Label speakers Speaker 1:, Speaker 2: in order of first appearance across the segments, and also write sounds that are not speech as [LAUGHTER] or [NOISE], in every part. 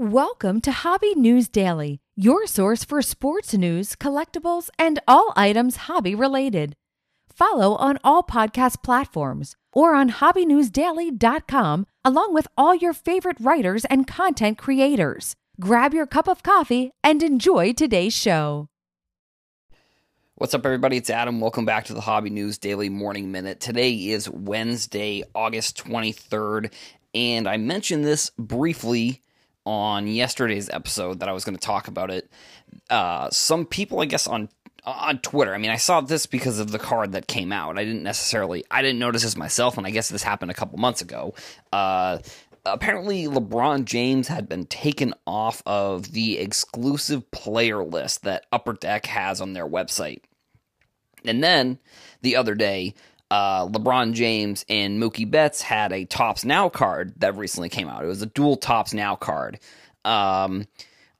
Speaker 1: Welcome to Hobby News Daily, your source for sports news, collectibles, and all items hobby related. Follow on all podcast platforms or on hobbynewsdaily.com along with all your favorite writers and content creators. Grab your cup of coffee and enjoy today's show.
Speaker 2: What's up, everybody? It's Adam. Welcome back to the Hobby News Daily Morning Minute. Today is Wednesday, August 23rd, and I mentioned this briefly on yesterday's episode that I was going to talk about it. Uh, some people, I guess, on on Twitter. I mean, I saw this because of the card that came out. I didn't necessarily, I didn't notice this myself, and I guess this happened a couple months ago. Uh, apparently, LeBron James had been taken off of the exclusive player list that Upper Deck has on their website. And then the other day, uh, LeBron James and Mookie Betts had a Topps Now card that recently came out. It was a dual Topps Now card. Um,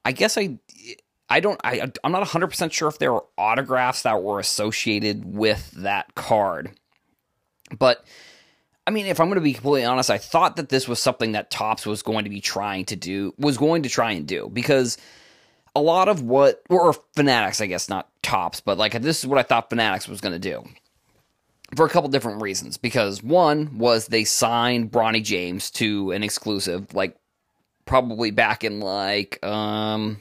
Speaker 2: I guess I, I don't, I, I'm not 100% sure if there were autographs that were associated with that card. But, I mean, if I'm going to be completely honest, I thought that this was something that Topps was going to be trying to do, was going to try and do, because a lot of what, or Fanatics, I guess, not Topps, but like this is what I thought Fanatics was going to do for a couple different reasons. Because one was they signed Bronny James to an exclusive, like probably back in like um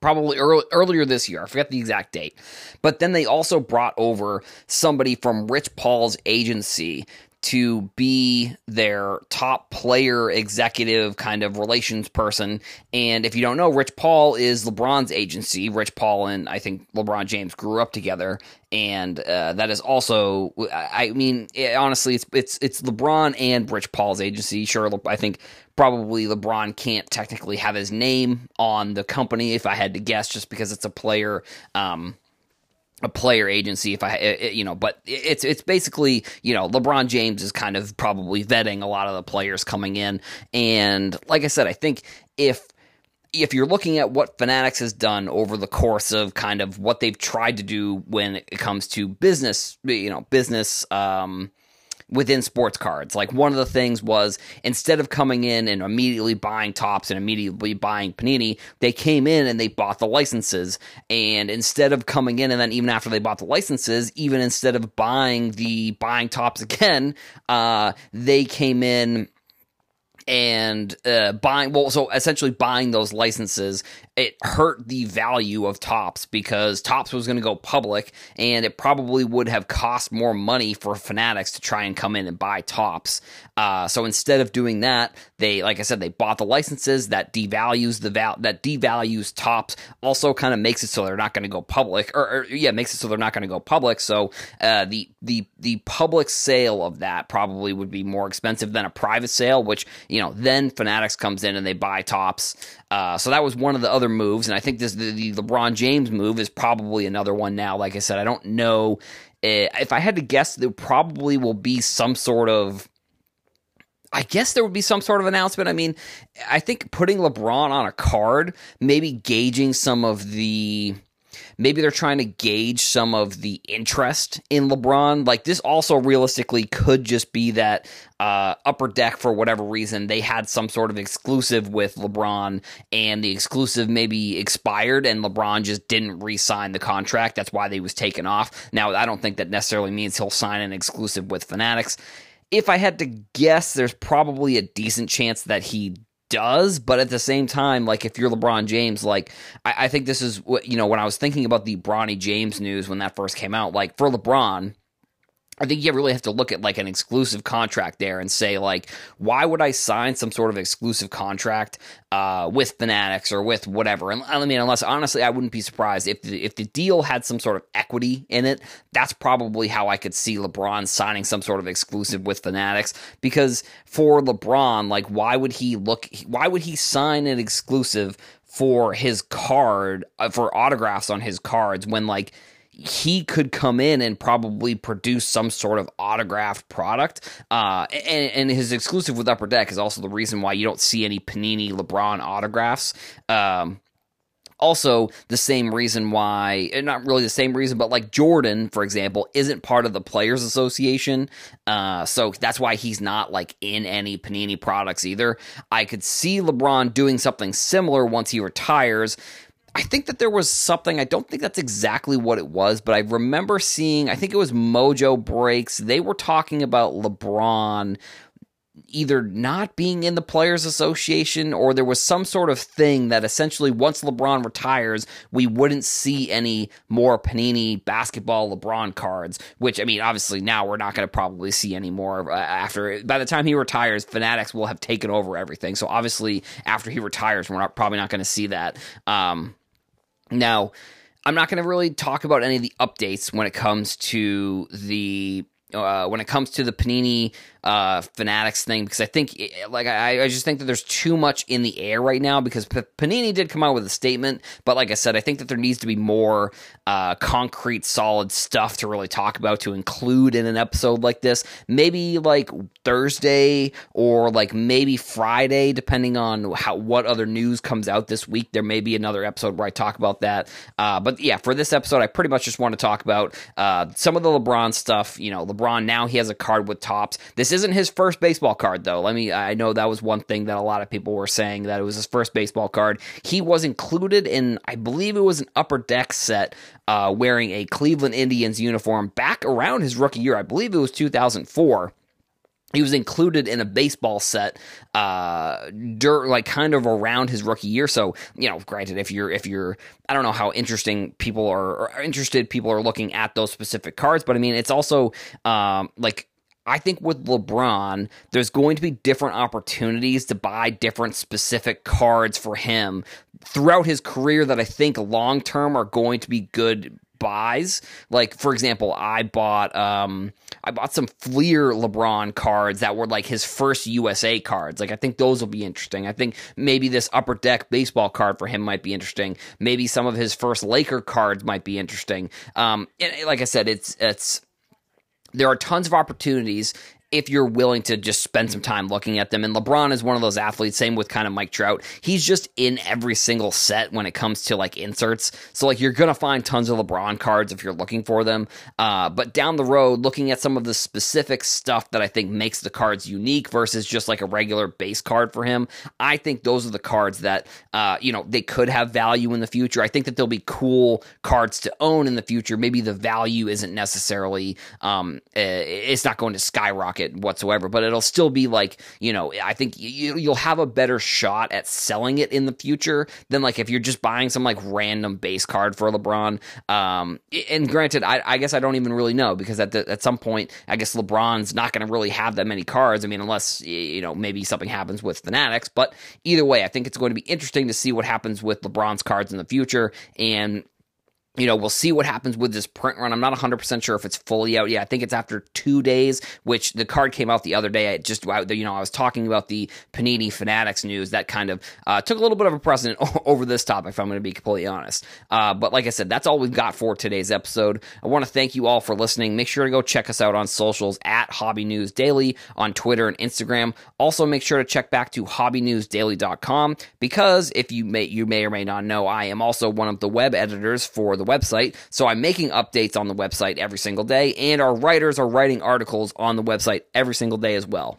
Speaker 2: probably early, earlier this year. I forget the exact date. But then they also brought over somebody from Rich Paul's agency to be their top player executive kind of relations person. And if you don't know, Rich Paul is LeBron's agency. Rich Paul and I think LeBron James grew up together, and uh, that is also. I mean, it, honestly, it's it's it's LeBron and Rich Paul's agency. Sure, I think probably LeBron can't technically have his name on the company if I had to guess, just because it's a player. Um, a player agency if i you know but it's it's basically you know lebron james is kind of probably vetting a lot of the players coming in. And like i said i think if if you're looking at what fanatics has done over the course of kind of what they've tried to do when it comes to business you know business um within sports cards. Like one of the things was instead of coming in and immediately buying Topps and immediately buying Panini, they came in and they bought the licenses. And instead of coming in and then even after they bought the licenses, even instead of buying the buying Topps again, uh, they came in and uh, buying well so essentially buying those licenses it hurt the value of Topps because Topps was going to go public and it probably would have cost more money for fanatics to try and come in and buy Topps uh, so instead of doing that they like i said they bought the licenses that devalues the val that devalues Topps also kind of makes it so they're not going to go public or, or, yeah makes it so they're not going to go public. So uh, the the the public sale of that probably would be more expensive than a private sale which you you know, then Fanatics comes in and they buy Topps. Uh, so that was one of the other moves, and I think this the, the, LeBron James move is probably another one now. Like I said, I don't know uh, if I had to guess, there probably will be some sort of. I guess there would be some sort of announcement. I mean, I think putting LeBron on a card, maybe gauging some of the maybe they're trying to gauge some of the interest in LeBron. Like this also realistically could just be that uh, upper deck for whatever reason they had some sort of exclusive with LeBron and the exclusive maybe expired and LeBron just didn't re-sign the contract. That's why they was taken off. Now I don't think that necessarily means he'll sign an exclusive with Fanatics. If I had to guess, there's probably a decent chance that he does, but at the same time, like if you're LeBron James, like I, I, think this is what you know when I was thinking about the Bronny James news when that first came out, like for LeBron, I think you really have to look at like an exclusive contract there and say like, why would I sign some sort of exclusive contract uh, with Fanatics or with whatever? And I mean, unless honestly, I wouldn't be surprised if the, if the deal had some sort of equity in it. That's probably how I could see LeBron signing some sort of exclusive with Fanatics because for LeBron, like, why would he look? Why would he sign an exclusive for his card uh, for autographs on his cards when like he could come in and probably produce some sort of autographed product. Uh, and, and, his exclusive with Upper Deck is also the reason why you don't see any Panini LeBron autographs. Um, Also, the same reason why, not really the same reason, but like Jordan, for example, isn't part of the Players Association. Uh, so that's why he's not like in any Panini products either. I could see LeBron doing something similar once he retires. I think that there was something, I don't think that's exactly what it was, but I remember seeing, I think it was Mojo Breaks. They were talking about LeBron either not being in the Players Association or there was some sort of thing that essentially once LeBron retires, we wouldn't see any more Panini basketball LeBron cards, which I mean, obviously now we're not going to probably see any more uh, after by the time he retires, Fanatics will have taken over everything. So obviously after he retires, we're not probably not going to see that. Um, now, I'm not going to really talk about any of the updates when it comes to the uh, when it comes to the Panini uh, Fanatics thing because I think, eh, like, I, I just think that there's too much in the air right now because P- Panini did come out with a statement, but like I said, I think that there needs to be more uh, concrete, solid stuff to really talk about to include in an episode like this. Maybe like Thursday or like maybe Friday, depending on how what other news comes out this week. There may be another episode where I talk about that. Uh, but yeah, for this episode, I pretty much just want to talk about uh, some of the LeBron stuff. You know, LeBron now he has a card with Topps. This isn't his first baseball card though. Let me. I know that was one thing that a lot of people were saying that it was his first baseball card. He was included in, I believe it was an upper deck set, uh, wearing a Cleveland Indians uniform back around his rookie year. I believe it was 2004 he was included in a baseball set uh dirt like kind of around his rookie year so you know granted if you're if you're i don't know how interesting people are interested people are looking at those specific cards but i mean it's also um like I think with LeBron, there's going to be different opportunities to buy different specific cards for him throughout his career that I think long term are going to be good buys. Like for example, I bought um I bought some Fleer LeBron cards that were like his first USA cards. Like I think those will be interesting. I think maybe this upper deck baseball card for him might be interesting. Maybe some of his first Laker cards might be interesting. Um and like I said, it's it's there are tons of opportunities if you're willing to just spend some time looking at them. And LeBron is one of those athletes, same with kind of Mike Trout. He's just in every single set when it comes to like inserts. So, like, you're going to find tons of LeBron cards if you're looking for them. Uh, but down the road, looking at some of the specific stuff that I think makes the cards unique versus just like a regular base card for him, I think those are the cards that, uh, you know, they could have value in the future. I think that they'll be cool cards to own in the future. Maybe the value isn't necessarily, um, eh, it's not going to skyrocket market whatsoever, but it'll still be like, you know, I think you, you'll have a better shot at selling it in the future than like if you're just buying some like random base card for LeBron. Um, and granted, I, I guess I don't even really know because at the, at some point, I guess LeBron's not going to really have that many cards. I mean, unless you know maybe something happens with Fanatics. But either way, I think it's going to be interesting to see what happens with LeBron's cards in the future and you know, we'll see what happens with this print run. I'm not 100% sure if it's fully out yet. I think it's after two days, which the card came out the other day. I just, you know, I was talking about the Panini Fanatics news that kind of uh, took a little bit of a precedent [LAUGHS] over this topic, if I'm going to be completely honest. Uh, but like I said, that's all we've got for today's episode. I want to thank you all for listening. Make sure to go check us out on socials at Hobby News Daily on Twitter and Instagram. Also, make sure to check back to hobbynewsdaily.com because if you may, you may or may not know, I am also one of the web editors for the website. So I'm making updates on the website every single day, and our writers are writing articles on the website every single day as well.